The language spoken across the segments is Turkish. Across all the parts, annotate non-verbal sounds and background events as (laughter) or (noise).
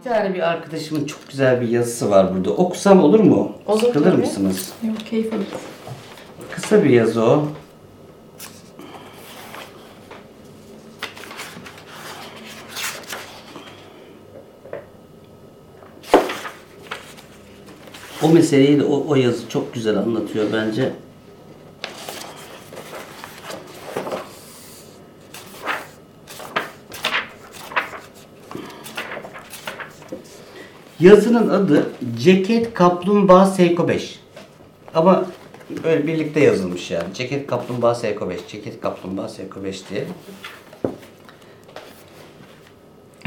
Bir tane bir arkadaşımın çok güzel bir yazısı var burada. Okusam olur mu? Olur Sıkılır tabii. mısınız? Yok keyif alırız. Kısa bir yazı o. O meseleyi de o, o yazı çok güzel anlatıyor bence. Yazının adı Ceket Kaplumbağa Seiko 5. Ama böyle birlikte yazılmış yani. Ceket Kaplumbağa Seiko 5. Ceket Kaplumbağa Seiko 5 diye.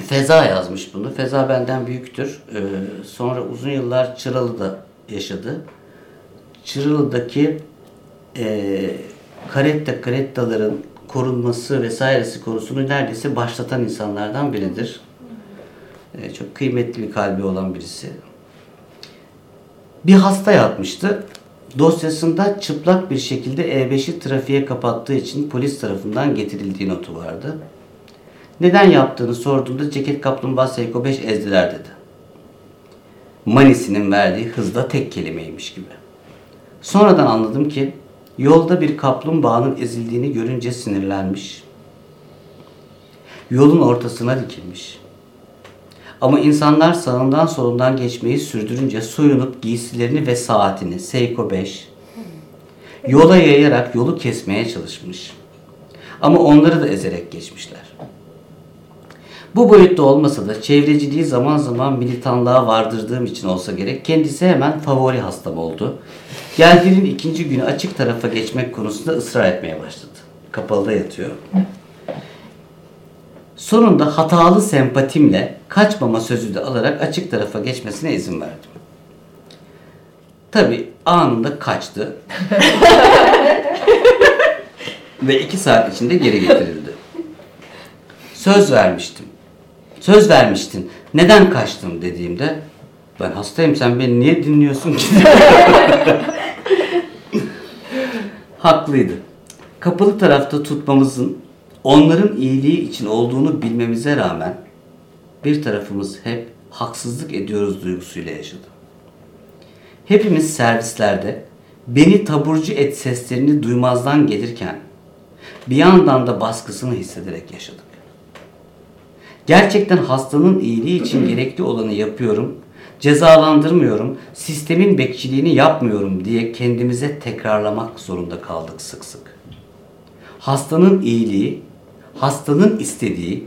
Feza yazmış bunu. Feza benden büyüktür. Ee, sonra uzun yıllar Çıralı'da yaşadı. Çıralı'daki e, karetta karettaların korunması vesairesi konusunu neredeyse başlatan insanlardan biridir. E, çok kıymetli bir kalbi olan birisi. Bir hasta yatmıştı. Dosyasında çıplak bir şekilde E5'i trafiğe kapattığı için polis tarafından getirildiği notu vardı. Neden yaptığını sorduğumda ceket kaplumbağa Seiko 5 ezdiler dedi. Manisi'nin verdiği hızda tek kelimeymiş gibi. Sonradan anladım ki yolda bir kaplumbağanın ezildiğini görünce sinirlenmiş. Yolun ortasına dikilmiş. Ama insanlar sağından solundan geçmeyi sürdürünce soyunup giysilerini ve saatini Seiko 5 yola yayarak yolu kesmeye çalışmış. Ama onları da ezerek geçmişler. Bu boyutta olmasa da çevreciliği zaman zaman militanlığa vardırdığım için olsa gerek kendisi hemen favori hastam oldu. Geldiğinin ikinci günü açık tarafa geçmek konusunda ısrar etmeye başladı. Kapalıda yatıyor. Sonunda hatalı sempatimle kaçmama sözü de alarak açık tarafa geçmesine izin verdim. Tabi anında kaçtı. (laughs) Ve iki saat içinde geri getirildi. Söz vermiştim. Söz vermiştin. Neden kaçtın dediğimde ben hastayım sen beni niye dinliyorsun ki? (laughs) Haklıydı. Kapalı tarafta tutmamızın onların iyiliği için olduğunu bilmemize rağmen bir tarafımız hep haksızlık ediyoruz duygusuyla yaşadı. Hepimiz servislerde beni taburcu et seslerini duymazdan gelirken bir yandan da baskısını hissederek yaşadık. Gerçekten hastanın iyiliği için (clears throat) gerekli olanı yapıyorum, cezalandırmıyorum, sistemin bekçiliğini yapmıyorum diye kendimize tekrarlamak zorunda kaldık sık sık. Hastanın iyiliği, hastanın istediği,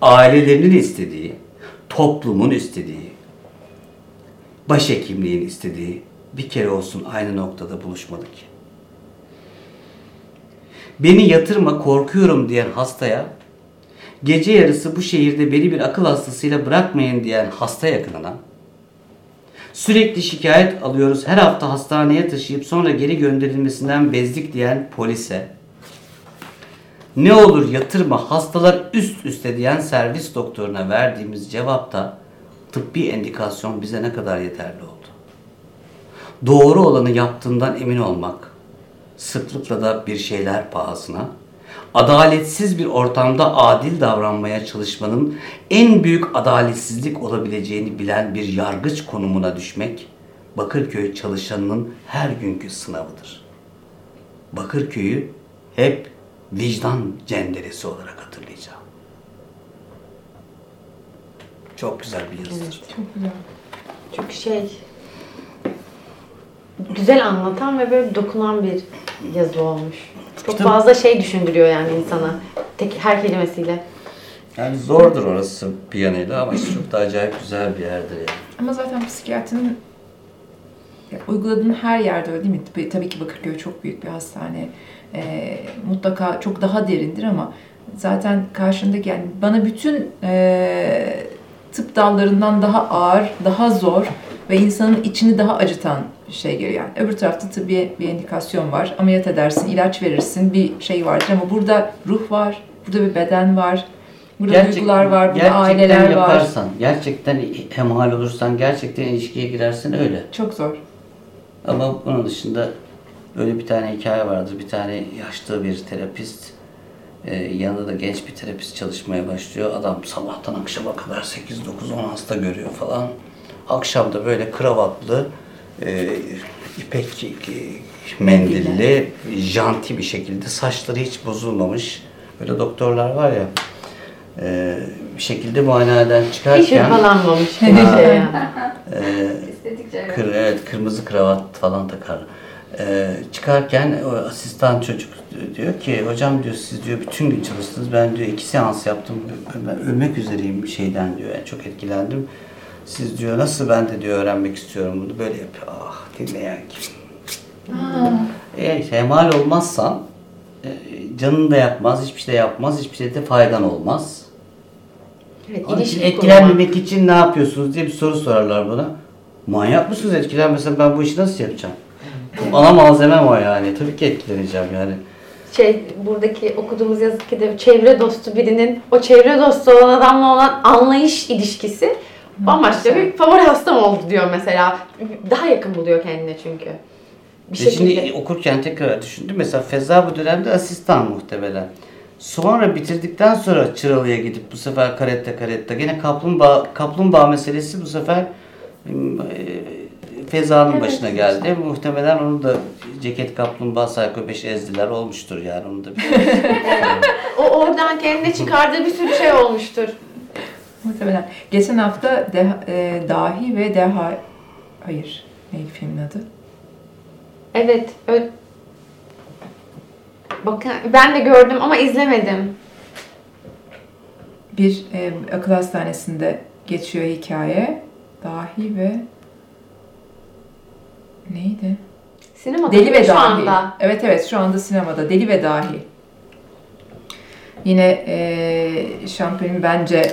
ailelerinin istediği, toplumun istediği, başhekimliğin istediği bir kere olsun aynı noktada buluşmadık. Beni yatırma korkuyorum diyen hastaya, gece yarısı bu şehirde beni bir akıl hastasıyla bırakmayın diyen hasta yakınına, sürekli şikayet alıyoruz her hafta hastaneye taşıyıp sonra geri gönderilmesinden bezdik diyen polise, ne olur yatırma hastalar üst üste diyen servis doktoruna verdiğimiz cevapta tıbbi endikasyon bize ne kadar yeterli oldu. Doğru olanı yaptığından emin olmak, sıklıkla da bir şeyler pahasına, adaletsiz bir ortamda adil davranmaya çalışmanın en büyük adaletsizlik olabileceğini bilen bir yargıç konumuna düşmek, Bakırköy çalışanının her günkü sınavıdır. Bakırköy'ü hep vicdan cenderesi olarak hatırlayacağım. Çok güzel bir yazıdır. Çok güzel. Çok şey güzel anlatan ve böyle dokunan bir yazı olmuş. Çok Kitap- fazla şey düşündürüyor yani insana. Tek her kelimesiyle. Yani zordur orası piyanoyla ama çok da acayip güzel bir yerdir yani. Ama zaten psikiyatrinin ya, uyguladığın her yerde öyle değil mi? Tabii, ki Bakırköy çok büyük bir hastane. Ee, mutlaka çok daha derindir ama zaten karşındaki yani bana bütün e, tıp dallarından daha ağır, daha zor ve insanın içini daha acıtan bir şey geliyor. Yani öbür tarafta tıbbi bir endikasyon var. Ameliyat edersin, ilaç verirsin, bir şey vardır ama burada ruh var, burada bir beden var, burada duygular var, burada gerçekten aileler var. yaparsan, gerçekten hemhal olursan, gerçekten ilişkiye girersin öyle. Çok zor. Ama bunun dışında öyle bir tane hikaye vardır. Bir tane yaşlı bir terapist Ee, yanında da genç bir terapist çalışmaya başlıyor. Adam sabahtan akşama kadar 8, 9, 10 hasta görüyor falan. Akşam da böyle kravatlı, e, ipek e, mendilli, janti bir şekilde saçları hiç bozulmamış. Böyle doktorlar var ya e, bir şekilde muayenehaneden Hiç çıkarken hırpalanmamış gibi (laughs) bir şey e, evet. Kır, evet kırmızı kravat falan takar. Ee, çıkarken o asistan çocuk diyor ki hocam diyor siz diyor bütün gün çalıştınız ben diyor iki seans yaptım ben ölmek üzereyim bir şeyden diyor yani çok etkilendim. Siz diyor nasıl ben de diyor öğrenmek istiyorum bunu böyle yapıyor. Ah dinleyen kim? Eğer hemal olmazsan e, canını da yapmaz, hiçbir şey de yapmaz, hiçbir şeyde faydan olmaz. Evet, Onun için etkilenmemek için ne yapıyorsunuz diye bir soru sorarlar bana. Manyak mısınız etkilenmesem ben bu işi nasıl yapacağım? Ana malzemem o yani. Tabii ki etkileneceğim yani. şey buradaki okuduğumuz yazıda de çevre dostu birinin o çevre dostu olan adamla olan anlayış ilişkisi bambaşka bir favori hastam oldu diyor mesela. Daha yakın buluyor kendine çünkü. Bir Ve şekilde. şimdi okurken tekrar düşündüm. Mesela Feza bu dönemde asistan muhtemelen. Sonra bitirdikten sonra Çıralı'ya gidip bu sefer karette karette gene kaplumbağa kaplumbağa meselesi bu sefer e, Feza'nın Evet. başına geldi. Muhtemelen onu da ceket kaplumbağa 5 ezdiler olmuştur yani onu da (laughs) O oradan kendine çıkardığı bir sürü şey olmuştur. Muhtemelen. Geçen hafta Deha- e, Dahi ve Deha... Hayır. Neydi filmin adı? Evet. Ö- Bakın ben de gördüm ama izlemedim. Bir e, akıl hastanesinde geçiyor hikaye. Dahi ve... Neydi? Sinemada Deli ve şu Dahi. anda. Evet evet şu anda sinemada. Deli ve Dahi. Yine e, Şampiyon'un bence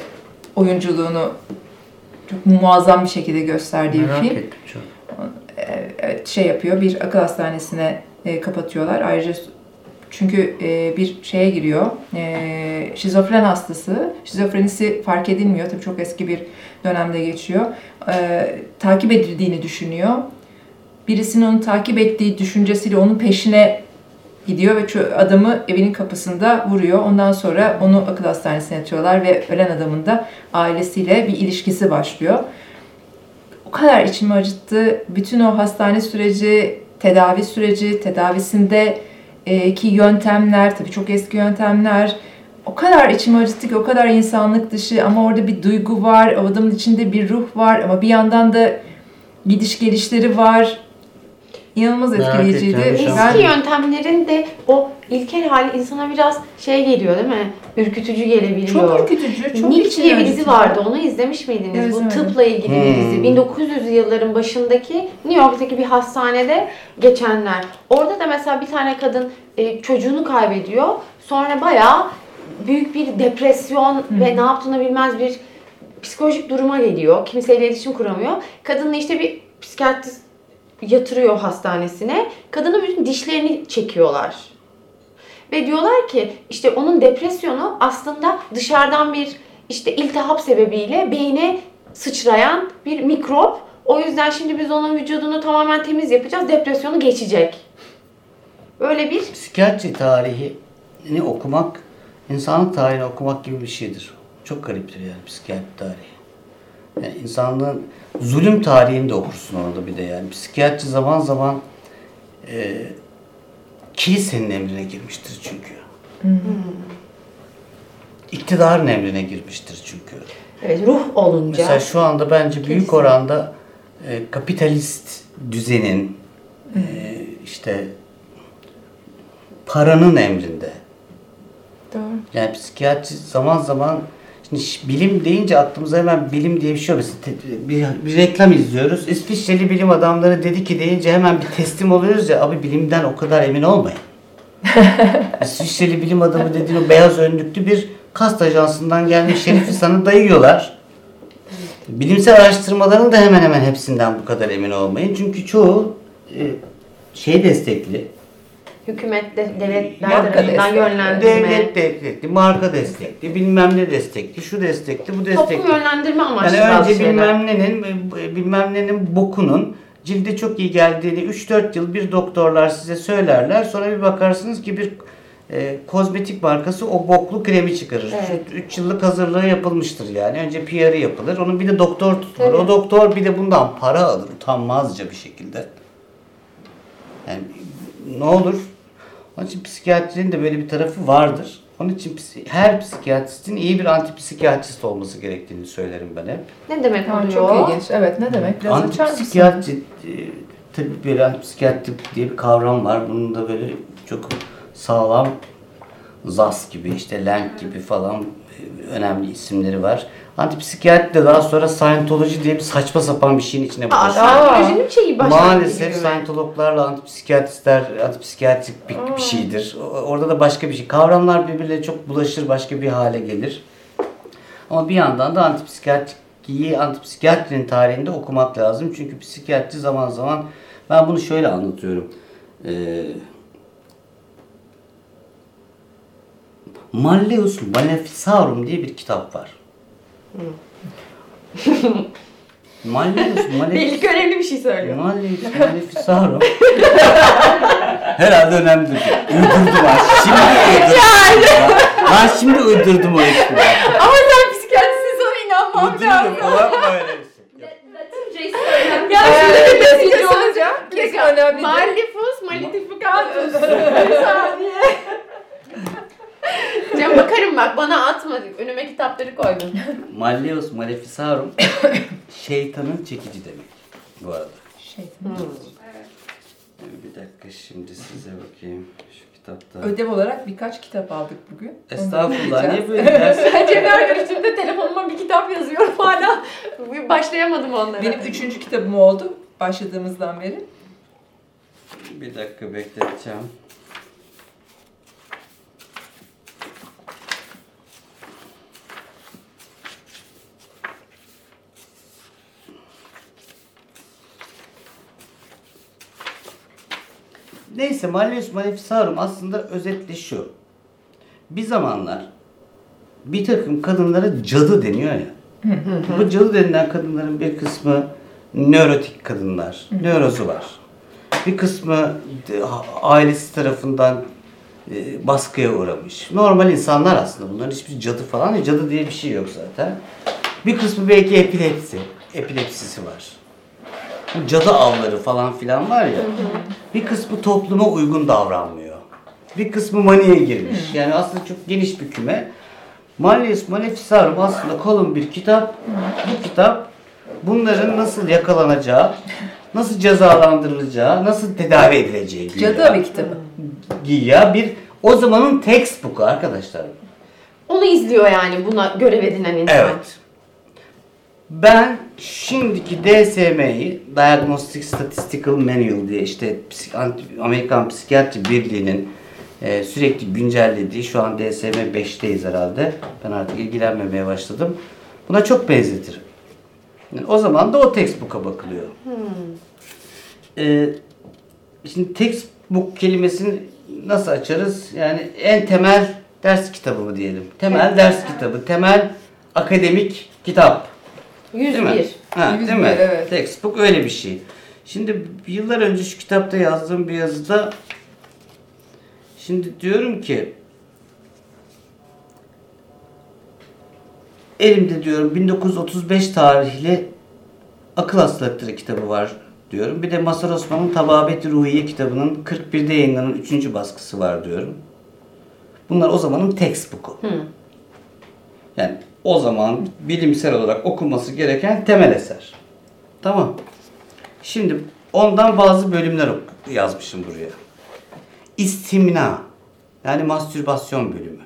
oyunculuğunu çok muazzam bir şekilde gösterdiği bir merak film. ettim çok. evet, şey yapıyor. Bir akıl hastanesine e, kapatıyorlar. Ayrıca çünkü e, bir şeye giriyor. E, şizofren hastası. Şizofrenisi fark edilmiyor. Tabii çok eski bir dönemde geçiyor. E, takip edildiğini düşünüyor. Birisinin onu takip ettiği düşüncesiyle onun peşine gidiyor ve çö- adamı evinin kapısında vuruyor. Ondan sonra onu akıl hastanesine yatıyorlar ve ölen adamın da ailesiyle bir ilişkisi başlıyor o kadar içimi acıttı. Bütün o hastane süreci, tedavi süreci, tedavisinde e, yöntemler, tabii çok eski yöntemler. O kadar içimi acıttı ki, o kadar insanlık dışı ama orada bir duygu var, o adamın içinde bir ruh var ama bir yandan da gidiş gelişleri var. İnanılmaz etkileyiciydi. Eski yöntemlerin de o ilkel hali insana biraz şey geliyor değil mi? Ürkütücü gelebiliyor. çok ürkütücü, çok Nick diye bir dizi vardı. Onu izlemiş miydiniz? Evet, Bu izlemedim. tıpla ilgili bir Hmm. dizi. 1900 yılların başındaki New York'taki bir hastanede geçenler. Orada da mesela bir tane kadın e, çocuğunu kaybediyor. Sonra bayağı büyük bir depresyon ve ne yaptığını bilmez bir psikolojik duruma geliyor. Kimseyle iletişim kuramıyor. Kadını işte bir psikiyatrist yatırıyor hastanesine. Kadının bütün dişlerini çekiyorlar. Ve diyorlar ki işte onun depresyonu aslında dışarıdan bir işte iltihap sebebiyle beyne sıçrayan bir mikrop. O yüzden şimdi biz onun vücudunu tamamen temiz yapacağız. Depresyonu geçecek. Böyle bir Psikiyatri tarihini okumak, insanlık tarihini okumak gibi bir şeydir. Çok gariptir yani psikiyatri tarihi. Yani insanlığın zulüm tarihini de okursun orada bir de yani. Psikiyatri zaman zaman e, kilisenin emrine girmiştir çünkü. İktidarın emrine girmiştir çünkü. evet ruh olunca Mesela şu anda bence büyük Kesin. oranda e, kapitalist düzenin e, işte paranın emrinde. Doğru. Yani psikiyatri zaman zaman şimdi bilim deyince aklımıza hemen bilim diye bir şey oluyor. Bir, bir reklam izliyoruz. İsviçreli bilim adamları dedi ki deyince hemen bir teslim oluyoruz ya abi bilimden o kadar emin olmayın. (laughs) İsviçreli bilim adamı dediğin o beyaz önlüklü bir kast ajansından gelmiş herifi sana dayıyorlar. Bilimsel araştırmaların da hemen hemen hepsinden bu kadar emin olmayın. Çünkü çoğu e, şey destekli, hükümet de, Marka tarafından yönlendirme, Devlet destekli, marka destekli, bilmem ne destekli, şu destekli, bu destekli. toplum yönlendirme amaçlı Yani önce şeyler. bilmem nenin, bilmem nenin bokunun cilde çok iyi geldiğini 3-4 yıl bir doktorlar size söylerler. Sonra bir bakarsınız ki bir e, kozmetik markası o boklu kremi çıkarır. Evet. 3 yıllık hazırlığı yapılmıştır yani. Önce PR'ı yapılır. Onun bir de doktor tutulur. O doktor bir de bundan para alır utanmazca bir şekilde. Yani ne olur? Onun için psikiyatrinin de böyle bir tarafı vardır. Onun için her psikiyatristin iyi bir antipsikiyatrist olması gerektiğini söylerim ben hep. Ne demek oluyor? çok ilginç. Evet ne demek? Biraz? Antipsikiyatri, e, tabii böyle antipsikiyatri diye bir kavram var. Bunun da böyle çok sağlam ZAS gibi işte Lenk gibi falan e, önemli isimleri var. Antipsikiyatri de daha sonra Scientology diye bir saçma sapan bir şeyin içine Aa, bulaşıyor. Scientology'nin şeyi başlangıcı Maalesef. Scientologlarla antipsikiyatristler antipsikiyatrik bir, bir şeydir. O- Orada da başka bir şey. Kavramlar birbirine çok bulaşır, başka bir hale gelir. Ama bir yandan da antipsikiyatriyi antipsikiyatrinin tarihinde okumak lazım. Çünkü psikiyatri zaman zaman ben bunu şöyle anlatıyorum. Ee, Malleus Maleficarum diye bir kitap var. Malleus (laughs) Maleficarum Belli ki önemli bir şey söylüyor. Malleus Maleficarum. (laughs) Herhalde önemlidir. Uydurdum ha. Şimdi uydurdum. Ben şimdi uydurdum o ismi. Ama sen psikiyatristsin sana inanmam Uydururum. O yapma öyle bir şey. (laughs) Ya şimdi de Latince bir Bir dakika. Malifus malitificatus. Bir saniye. Can bakarım bak bana atma. Önüme kitapları koydum. Malleus Maleficarum şeytanın çekici demek bu arada. Şey, Bir dakika şimdi size bakayım şu kitapta. ödev olarak birkaç kitap aldık bugün. Estağfurullah niye böyle ders? (laughs) Cemil üstünde telefonuma bir kitap yazıyorum (laughs) hala. Başlayamadım onlara. Benim üçüncü kitabım oldu başladığımızdan beri. Bir dakika bekleteceğim. Neyse Malleus Maleficarum aslında özetle şu. Bir zamanlar bir takım kadınlara cadı deniyor ya. Bu cadı denilen kadınların bir kısmı nörotik kadınlar. Nörozu var. Bir kısmı ailesi tarafından e, baskıya uğramış. Normal insanlar aslında bunların hiçbir cadı falan değil. Cadı diye bir şey yok zaten. Bir kısmı belki epilepsi. Epilepsisi var. Bu cadı avları falan filan var ya. Bir kısmı topluma uygun davranmıyor. Bir kısmı maniye girmiş. Yani aslında çok geniş bir küme. Malleus Maleficarum aslında kalın bir kitap. Bu kitap bunların nasıl yakalanacağı, nasıl cezalandırılacağı, nasıl tedavi edileceği. Cadı Avı kitabı. Güya bir o zamanın textbook'u arkadaşlar. Onu izliyor yani buna görev edinen insan. Evet. Ben şimdiki DSM'yi Diagnostic Statistical Manual diye işte Amerikan Psikiyatri Birliği'nin e, sürekli güncellediği şu an DSM 5'teyiz herhalde. Ben artık ilgilenmemeye başladım. Buna çok benzetirim. Yani o zaman da o textbook'a bakılıyor. E, şimdi textbook kelimesini nasıl açarız? Yani en temel ders kitabı mı diyelim? Temel ders kitabı, temel akademik kitap. Değil mi? 101. Ha, 101, değil mi? evet. Textbook öyle bir şey. Şimdi yıllar önce şu kitapta yazdığım bir yazıda şimdi diyorum ki elimde diyorum 1935 tarihli akıl hastalıkları kitabı var diyorum. Bir de Mazhar Osman'ın Tababet-i Ruhiye kitabının 41'de yayınlanan 3. baskısı var diyorum. Bunlar o zamanın textbook'u. Yani o zaman bilimsel olarak okunması gereken temel eser. Tamam. Şimdi ondan bazı bölümler yazmışım buraya. İstimna yani mastürbasyon bölümü.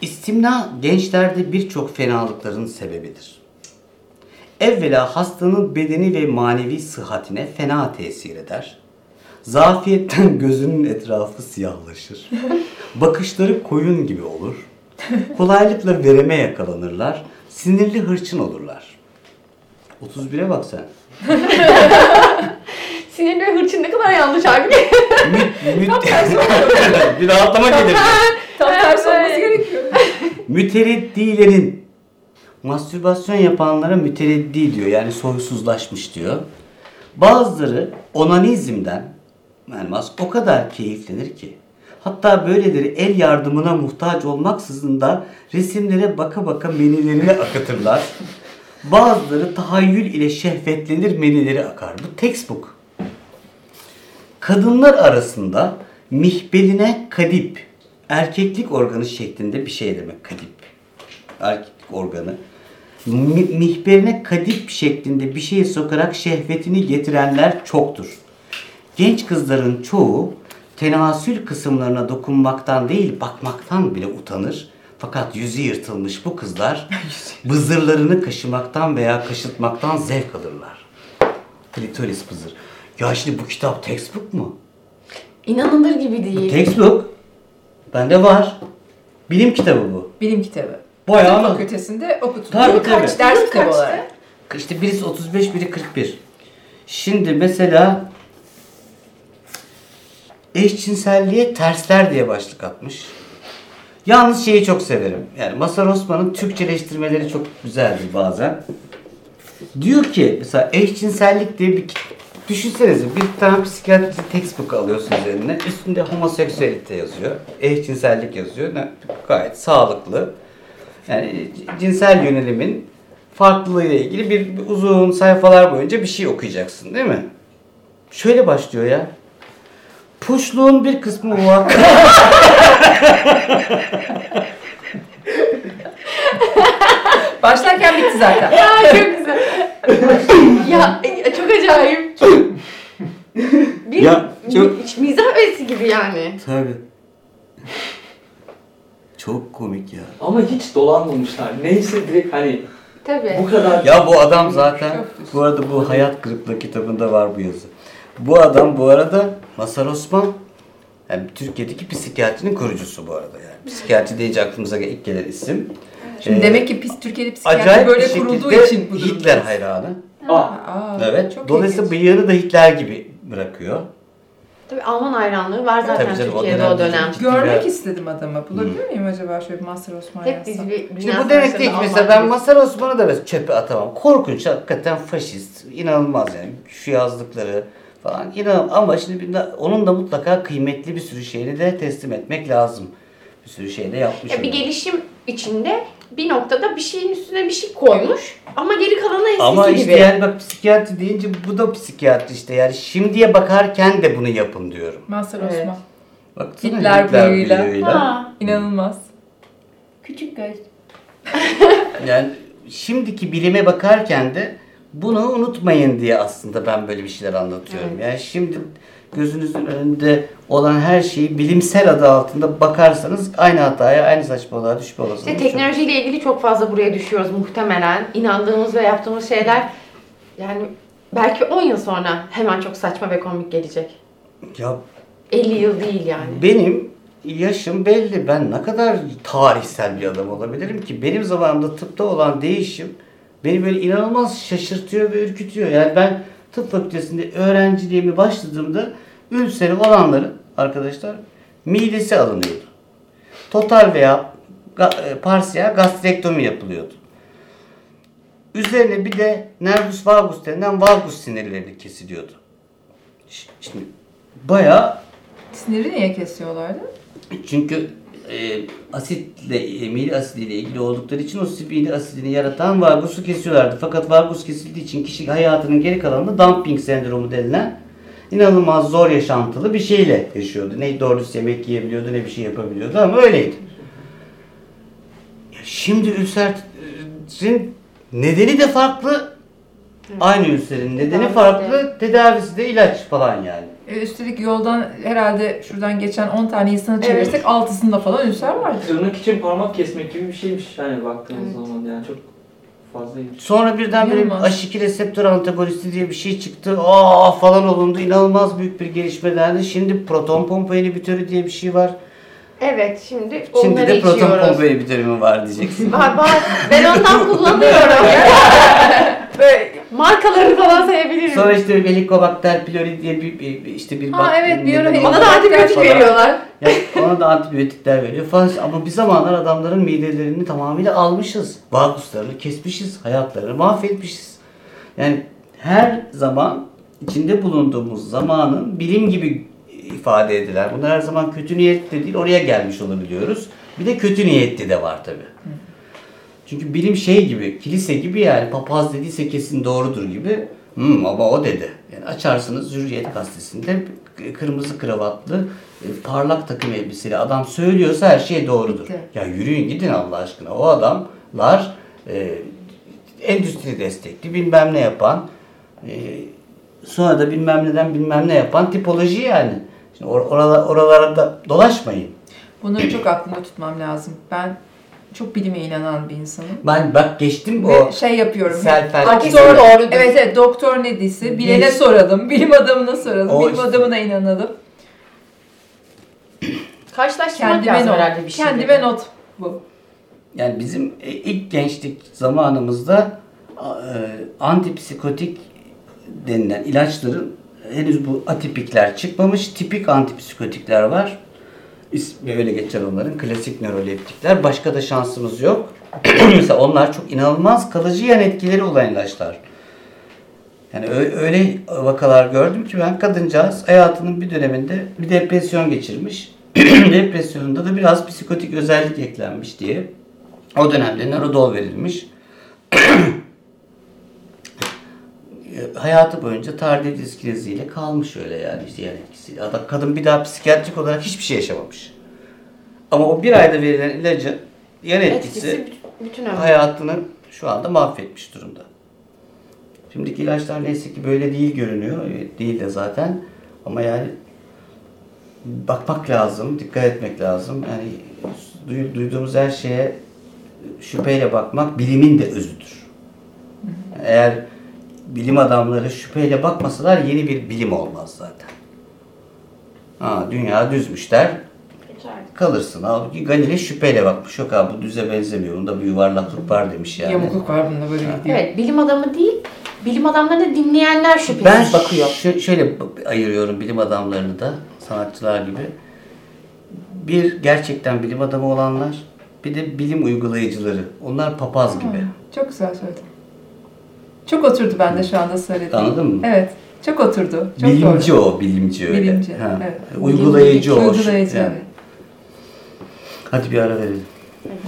İstimna gençlerde birçok fenalıkların sebebidir. Evvela hastanın bedeni ve manevi sıhhatine fena tesir eder. Zafiyetten (laughs) gözünün etrafı siyahlaşır. Bakışları koyun gibi olur. (laughs) Kolaylıkla vereme yakalanırlar. Sinirli hırçın olurlar. 31'e bak sen. (laughs) Sinirli hırçın ne kadar yanlış abi. Mü, mü, (laughs) bir rahatlama gelir. Tam tersi olması gerekiyor. Mütereddilerin mastürbasyon yapanlara mütereddi diyor. Yani soysuzlaşmış diyor. Bazıları onanizmden yani mas o kadar keyiflenir ki Hatta böyleleri el yardımına muhtaç olmaksızın da resimlere baka baka menilerini akıtırlar. Bazıları tahayyül ile şehvetlenir menileri akar. Bu textbook. Kadınlar arasında mihbeline kadip, erkeklik organı şeklinde bir şey demek kadip. Erkeklik organı. Mi- mihberine kadip şeklinde bir şey sokarak şehvetini getirenler çoktur. Genç kızların çoğu tenasül kısımlarına dokunmaktan değil bakmaktan bile utanır. Fakat yüzü yırtılmış bu kızlar (laughs) bızırlarını kaşımaktan veya kaşıtmaktan zevk alırlar. Klitoris bızır. Ya şimdi bu kitap textbook mu? İnanılır gibi değil. Textbook. Bende var. Bilim kitabı bu. Bilim kitabı. Bayağı Tıp mı? fakültesinde okutuluyor. Tabii, tabii. Kaç ders kitabı olarak. İşte birisi 35, biri 41. Şimdi mesela eşcinselliğe tersler diye başlık atmış. Yalnız şeyi çok severim. Yani Mazhar Osman'ın Türkçeleştirmeleri çok güzeldir bazen. Diyor ki mesela eşcinsellik diye bir düşünsenize bir tane psikiyatri textbook alıyorsunuz eline. Üstünde homoseksüelite yazıyor. Eşcinsellik yazıyor. Gayet sağlıklı. Yani cinsel yönelimin farklılığı ile ilgili bir, bir uzun sayfalar boyunca bir şey okuyacaksın değil mi? Şöyle başlıyor ya. Puşluğun bir kısmı muhakkak. Başlarken bitti zaten. Ya çok güzel. ya e, çok acayip. Bir, Ya, çok- mizah öğesi gibi yani. Tabii. Çok komik ya. Ama hiç dolanmamışlar. Neyse direkt hani Tabii. bu kadar Ya bu adam zaten bu arada bu Hayat Kırıklığı kitabında var bu yazı. Bu adam bu arada Masar Osman yani Türkiye'deki psikiyatrinin kurucusu bu arada yani. Psikiyatri deyince aklımıza ilk gelen isim. Şimdi Ee, demek ki pis Türkiye'de psikiyatri böyle kurulduğu için bu durumda. Hitler hayranı. Aa, Aa, Evet. çok Dolayısıyla ilginç. bıyığını da Hitler gibi bırakıyor. Tabii Alman hayranlığı var zaten Tabii canım, o Türkiye'de dönem o dönem. Görmek bir- istedim adamı. Bulabilir miyim acaba şöyle bir Master Osman Hep biz yazsam? bir Şimdi bu demek değil ki mesela ben Masar Osman'ı da çöpe atamam. Korkunç hakikaten faşist. inanılmaz yani. Şu yazdıkları falan inan ama şimdi bir onun da mutlaka kıymetli bir sürü şeyini de teslim etmek lazım. Bir sürü şey de yapmış. Ya bir oluyor. gelişim içinde bir noktada bir şeyin üstüne bir şey koymuş ama geri kalanı eskisi Ama gibi. işte yani bak psikiyatri deyince bu da psikiyatri işte yani şimdiye bakarken de bunu yapın diyorum. Master Evet. Osman. Baksana Hitler bıyığıyla. bıyığıyla. Ha, İnanılmaz. Küçük göz. Yani şimdiki bilime bakarken de bunu unutmayın diye aslında ben böyle bir şeyler anlatıyorum. Yani şimdi gözünüzün önünde olan her şeyi bilimsel adı altında bakarsanız aynı hataya, aynı saçmalığa düşme olasılığınız İşte teknolojiyle ilgili çok fazla buraya düşüyoruz muhtemelen. İnandığımız ve yaptığımız şeyler yani belki 10 yıl sonra hemen çok saçma ve komik gelecek. Ya 50 yıl değil yani. benim yaşım belli. Ben ne kadar tarihsel bir adam olabilirim ki? Benim zamanımda tıpta olan değişim beni böyle inanılmaz şaşırtıyor ve ürkütüyor. Yani ben tıp fakültesinde öğrenciliğimi başladığımda ülseri olanların arkadaşlar midesi alınıyordu. Total veya e, parsiyel gastrektomi yapılıyordu. Üzerine bir de nervus vagus denilen vagus sinirleri kesiliyordu. Şimdi bayağı Siniri niye kesiyorlardı? çünkü e, asitle, emil asidiyle ilgili oldukları için o sibili asidini yaratan vagusu kesiyorlardı. Fakat vagus kesildiği için kişi hayatının geri kalanında dumping sendromu denilen inanılmaz zor yaşantılı bir şeyle yaşıyordu. Ne doğru yemek yiyebiliyordu ne bir şey yapabiliyordu ama öyleydi. Ya şimdi ülserin nedeni de farklı. Aynı ülserin nedeni farklı. Tedavisi de ilaç falan yani. E, üstelik yoldan herhalde şuradan geçen 10 tane insanı çevirsek altısında falan ülser vardır. tırnak için parmak kesmek gibi bir şeymiş yani baktığınız Evet. zaman yani çok fazlaymış. Sonra birdenbire İnanılmaz. H2 reseptör antagonisti diye bir şey çıktı. Aa falan olundu. İnanılmaz büyük bir gelişme dendi. Şimdi proton pompa inhibitörü diye bir şey var. Evet şimdi Şimdi onları de proton içiyoruz. pompa inhibitörü mü var diyeceksin. Var var. Ben ondan (laughs) kullanıyorum. Böyle markaları falan sayabilirim. Sonra işte Helicobacter pylori diye bir, bir- bir- işte bir Ha, bak- evet, olan- Ona da antibiyotik falan. veriyorlar. Yani ona da antibiyotikler veriyor falan. Ama bir zamanlar adamların midelerini tamamıyla almışız. Vaguslarını kesmişiz. Hayatlarını mahvetmişiz. Yani her zaman içinde bulunduğumuz zamanın bilim gibi ifade edilen. Bunlar her zaman kötü niyetli değil, oraya gelmiş olabiliyoruz. Bir de kötü niyetli de var tabii. Çünkü bilim şey gibi, kilise gibi yani papaz dediyse kesin doğrudur gibi. Hmm, ama o dedi. Yani açarsınız Hürriyet gazetesinde kırmızı kravatlı, e, parlak takım elbiseli adam söylüyorsa her şey doğrudur. Bitti. Ya yürüyün gidin Allah aşkına. O adamlar e, endüstri destekli bilmem ne yapan, e, sonra da bilmem neden bilmem ne yapan tipoloji yani. Şimdi or- oralar, oralarda dolaşmayın. Bunları çok aklımda tutmam lazım. Ben çok bilime inanan bir insanım. Ben bak geçtim o Ve şey yapıyorum. Doktor, doğrudur. evet evet doktor ne diyse bilene Biz- soralım, bilim adamına soralım, O bilim işte- adamına inanalım. Karşılaştırmak Kendime lazım not, herhalde bir şey. kendime not bu. Yani bizim e, ilk gençlik zamanımızda e, antipsikotik denilen ilaçların henüz bu atipikler çıkmamış. Tipik antipsikotikler var. İsmi öyle geçer onların. Klasik nöroleptikler. Başka da şansımız yok. (clears throat) Mesela onlar çok inanılmaz kalıcı yan etkileri olan ilaçlar. Yani öyle vakalar gördüm ki ben kadıncağız hayatının bir döneminde bir depresyon geçirmiş. (clears throat) Depresyonunda da biraz psikotik özellik eklenmiş diye. O dönemde Narodol verilmiş. (clears throat) E, Hayatı boyunca tardiv diskineziyle kalmış öyle yani işte yan etkisiyle. Adam, kadın bir daha psikiyatrik olarak hiçbir şey yaşamamış. Ama o bir ayda verilen ilacın yan etkisi, Etkisi bütün hayatını şu anda mahvetmiş durumda. Şimdiki ilaçlar neyse ki böyle değil görünüyor. Evet, Değil de zaten. Ama yani bakmak lazım, dikkat etmek lazım. Yani duy- duyduğumuz her şeye şüpheyle bakmak bilimin de özüdür. Eğer bilim adamları şüpheyle bakmasalar yeni bir bilim olmaz zaten. Ha, dünya düzmüş der, Geçerli. kalırsın. Halbuki Galilei şüpheyle bakmış. Yok abi bu düze benzemiyor. Bunda bir yuvarlaklık var demiş yani. Yamukluk var bunda böyle gidiyor. Evet bilim adamı değil, bilim adamlarını dinleyenler şüphesiz Ben bakıyor. şö- şöyle ayırıyorum bilim adamlarını da sanatçılar gibi. Bir gerçekten bilim adamı olanlar, bir de bilim uygulayıcıları. Onlar papaz gibi. Çok güzel söyledin. Çok oturdu bende şu anda söylediğin. Anladın mı? Evet. Çok oturdu. Çok bilimci doğru. o, bilimci öyle. Bilimci, Ha. evet. Uygulayıcı o. Uygulayıcı, Yani. evet. Hadi bir ara verelim. Evet.